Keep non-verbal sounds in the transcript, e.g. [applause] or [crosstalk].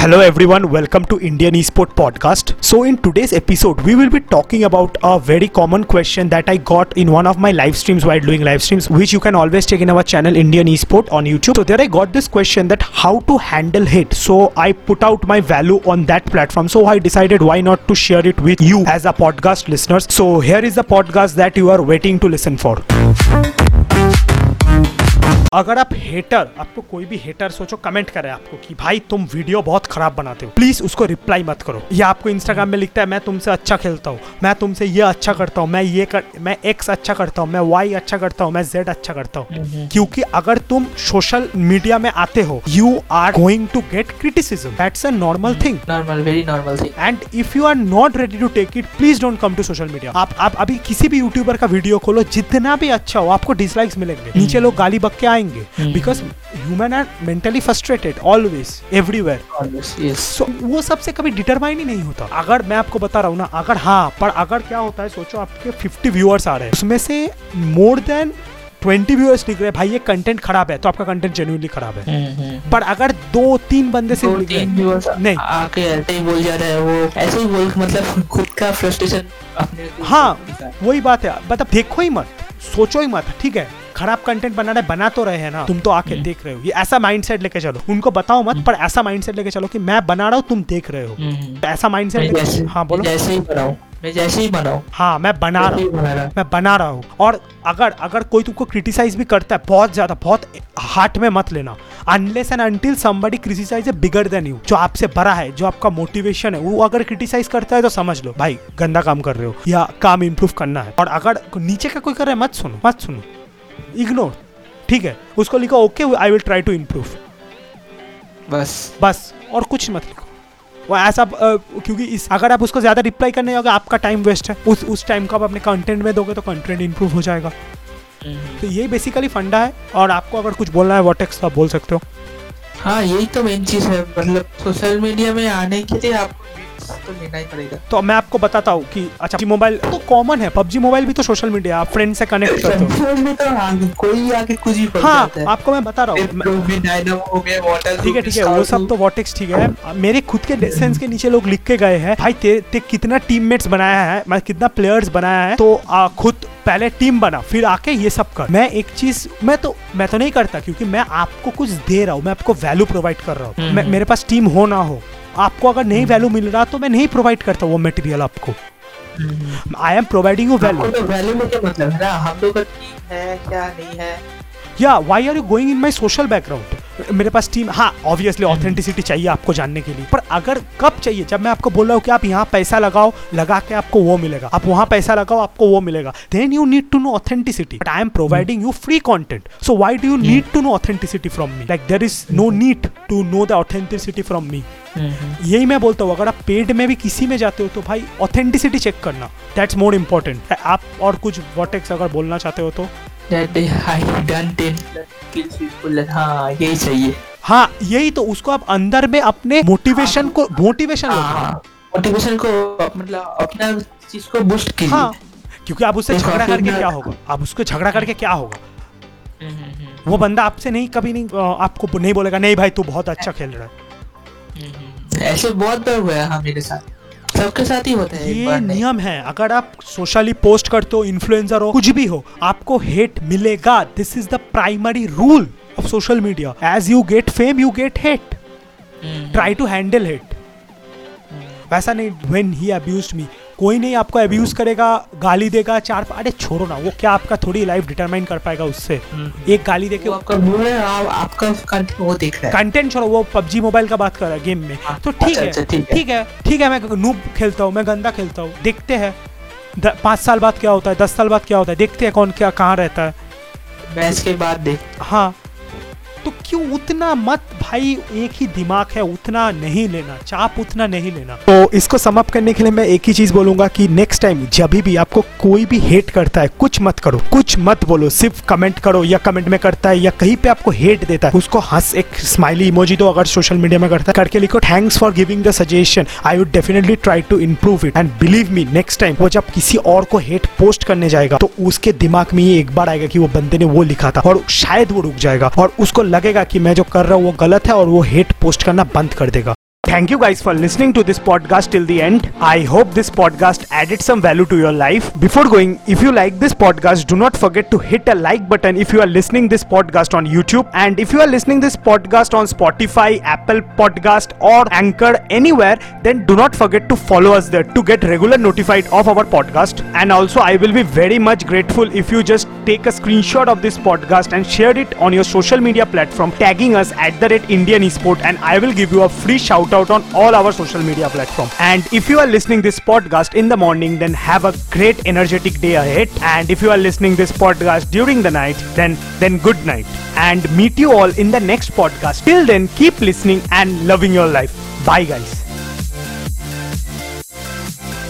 Hello everyone, welcome to Indian Esport Podcast. So in today's episode, we will be talking about a very common question that I got in one of my live streams while doing live streams, which you can always check in our channel Indian Esport on YouTube. So there I got this question that how to handle hate. So I put out my value on that platform. So I decided why not to share it with you as a podcast listeners. So here is the podcast that you are waiting to listen for. अगर आप hater आपको कोई भी hater सोचो comment करे आपको कि भाई तुम वीडियो बहुत खराब बनाते हो। प्लीज़ उसको रिप्लाई मत करो। या आपको इंस्टाग्राम में लिखता है मैं तुमसे अच्छा खेलता हूँ मैं तुमसे ये अच्छा करता हूँ मैं ये कर मैं एक्स अच्छा करता हूँ मैं वाई अच्छा करता हूँ मैं जेड अच्छा करता हूँ। क्योंकि अगर तुम सोशल मीडिया में आते हो you are going to get criticism that's a normal thing normal very normal thing and if you are not ready to take it please don't come to social media आप आप अभी किसी भी YouTuber का video खोलो जितना भी अच्छा हो आपको डिसलाइक्स मिलेंगे। नीचे लोग गाली बक के आएँगे because human are mentally frustrated always everywhere so वो सबसे कभी डिटरमाइन ही नहीं होता। अगर मैं आपको बता रहा हूँ ना अगर हाँ पर अगर क्या होता है सोचो आपके 50 व्यूअर्स आ रहे हैं। उसमें से मोर देन 20 व्यूअर्स लिख रहे भाई ये कंटेंट खराब है तो आपका कंटेंट जेन्युइनली खराब है। पर अगर दो तीन बंदे से लिख रहे नहीं। आके ऐसे ही बोल जा रहे हैं वो ऐसे ही बोल मतलब खुद का फ्रस्ट्रेशन हाँ वही बात है। मतलब देखो ही मत सोचो ही मत ठीक है? खराब कंटेंट बना रहे बना तो रहे हैं ना। तुम तो आके हम्म। देख रहे हो। ये ऐसा माइंडसेट लेके चलो। उनको बताओ मत पर ऐसा माइंडसेट लेके चलो कि मैं बना रहा हूँ तुम देख रहे हो। हम्म। ऐसा माइंडसेट हाँ बोलो। जैसे ही बनाऊँ। मैं जैसे ही बनाऊँ। हाँ मैं बना रहा हूँ मैं बना रहा हूँ। और अगर अगर कोई तुमको क्रिटिसाइज भी करता है बहुत ज़्यादा बहुत हार्ट में मत लेना। Unless and until somebody criticise bigger than you जो आपसे बड़ा है जो आपका मोटिवेशन है वो अगर क्रिटिसाइज करता है तो समझ लो भाई गंदा काम कर रहे हो या काम इम्प्रूव करना है। और अगर नीचे का कोई कर रहा है मत सुनो मत सुनो। इग्नोर ठीक है? उसको लिखो okay I will try to improve बस। बस। और कुछ मत लिखो। वो ऐसा अ, क्योंकि इस अगर आप उसको ज़्यादा रिप्लाई करने जाओगे आपका टाइम वेस्ट है। उस उस टाइम को आप अपने कंटेंट में दोगे तो कंटेंट इंप्रूव हो जाएगा। तो ये बेसिकली फंडा है और आपको अगर कुछ बोलना है वॉटेक्स तो आप बोल सकते हो। हाँ यही तो मेन चीज़ है। मतलब सोशल मीडिया में आने के लिए आपको तो लेना ही पड़ेगा तो मैं आपको बताता हूँ कि अच्छा मोबाइल तो कॉमन है पबजी मोबाइल भी तो सोशल मीडिया आप फ्रेंड से कनेक्ट करते हो। तो कोई आके कुछ ही बोल हाँ आपको मैं बता रहा हूँ हो ठीक है ठीक है वो सब तो वॉटेक्स ठीक है। मेरे खुद के डिस्टेंस के नीचे लोग लिख के गए हैं भाई ते, ते कितना टीममेट्स बनाया है मैं कितना प्लेयर्स बनाया है तो आ, खुद पहले टीम बना फिर आके ये सब कर। मैं एक चीज़ मैं तो मैं तो नहीं करता क्योंकि मैं आपको कुछ दे रहा हूँ मैं आपको वैल्यू प्रोवाइड कर रहा हूँ। हम्म, हम्म। मेरे पास टीम हो ना हो आपको अगर नहीं वैल्यू मिल रहा तो मैं नहीं प्रोवाइड करता वो मटेरियल आपको। I am providing you value value में क्या मतलब है? ना हम लोग का टीम है क्या नहीं है? या why are you going in my social background मेरे पास टीम हाँ ऑब्वियसली ऑथेंटिसिटी चाहिए आपको जानने के लिए। पर अगर कब चाहिए? जब मैं आपको बोल रहा हूँ कि आप यहाँ पैसा लगाओ लगा के आपको वो मिलेगा। आप वहाँ पैसा लगाओ आपको वो मिलेगा। Then you need to know authenticity but I am providing you free content so why do you need to know authenticity from me like there is no need to know the authenticity from me यही मैं बोलता हूँ अगर आप paid में भी किसी में जाते हो तो भाई ऑथेंटिसिटी चेक करना। दैट्स मोर इम्पोर्टेंट आप और कुछ वॉटेक्स अगर बोलना चाहते हो तो। That day I done 10 kills with हाँ यही चाहिए हाँ यही तो उसको आप अंदर में अपने मोटिवेशन को मोटिवेशन हाँ मोटिवेशन को मतलब अपना चीज़ को बूस्ट कीजिए हाँ क्योंकि आप उससे झगड़ा करके क्या होगा? आप उसको झगड़ा करके क्या होगा? हम्म, हम्म, हम्म, वो बंदा आपसे नहीं कभी नहीं आपको नहीं बोलेगा नहीं भाई तू बहुत अच्छा [laughs] खेल रहा है। ऐसे बहुत बार हुआ है हाँ मेरे साथ। सबके साथ ही होता है ये नियम है। अगर आप सोशली पोस्ट करते हो इन्फ्लुएंसर हो कुछ भी हो आपको हेट मिलेगा। This is the primary rule of social media as you get fame you get hate try to handle hate वैसा नहीं व्हेन ही अब्यूज मी कोई नहीं आपको अब्यूज करेगा गाली देगा चार अरे छोड़ो ना वो क्या आपका थोड़ी लाइफ डिटरमाइन कर पाएगा उससे? हम्म। एक गाली देके आपका है आपका कंटेंट वो देख रहा है। कंटेंट छोड़ो वो पबजी मोबाइल का बात कर रहा है गेम में। हाँ, तो ठीक अच्छा, है अच्छा, ठीक है। ठीक है मैं नूब खेलता हूँ मैं गंदा खेलता हूँ। देखते हैं पाँच साल बाद क्या होता है दस साल बाद क्या होता है देखते हैं कौन क्या कहाँ रहता है। मैच के बाद देख। हाँ तो क्यों उतना मत भाई, एक ही दिमाग है, उतना नहीं लेना, चाप उतना नहीं लेना। तो इसको समाप्त करने के लिए मैं एक ही चीज़ बोलूँगा कि नेक्स्ट टाइम जब भी आपको कोई भी हेट करता है, कुछ मत करो, कुछ मत बोलो, सिर्फ़ कमेंट करो या कमेंट में करता है या कहीं पे आपको हेट देता है, उसको हंस, एक स्माइली इमोजी दो अगर सोशल मीडिया में करता है। करके लिखो thanks for giving the suggestion I would definitely try to improve it and believe me next time वो जब किसी और को हेट पोस्ट करने जाएगा तो उसके दिमाग में ये एक बार आएगा कि वो बंदे ने वो लिखा था और शायद वो रुक जाएगा और उसको लगेगा कि मैं जो कर रहा हूँ वो गलत है और वो हेट पोस्ट करना बंद कर देगा। Thank you guys for listening to this podcast till the end I hope this podcast added some value to your life before going if you like this podcast do not forget to hit a like button if you are listening this podcast on YouTube and if you are listening this podcast on Spotify Apple podcast और Anchor anywhere then do not forget to follow us that to get regular notified of our podcast and also I will be very much grateful if you just take a screenshot of this podcast and share it on your social media platform tagging us at the rate Indian Esport and I will give you a free shout out on all our social media platform. And if you are listening this podcast in the morning, then have a great energetic day ahead. And if you are listening this podcast during the night, then then good night. And meet you all in the next podcast. Till then, keep listening and loving your life. Bye guys.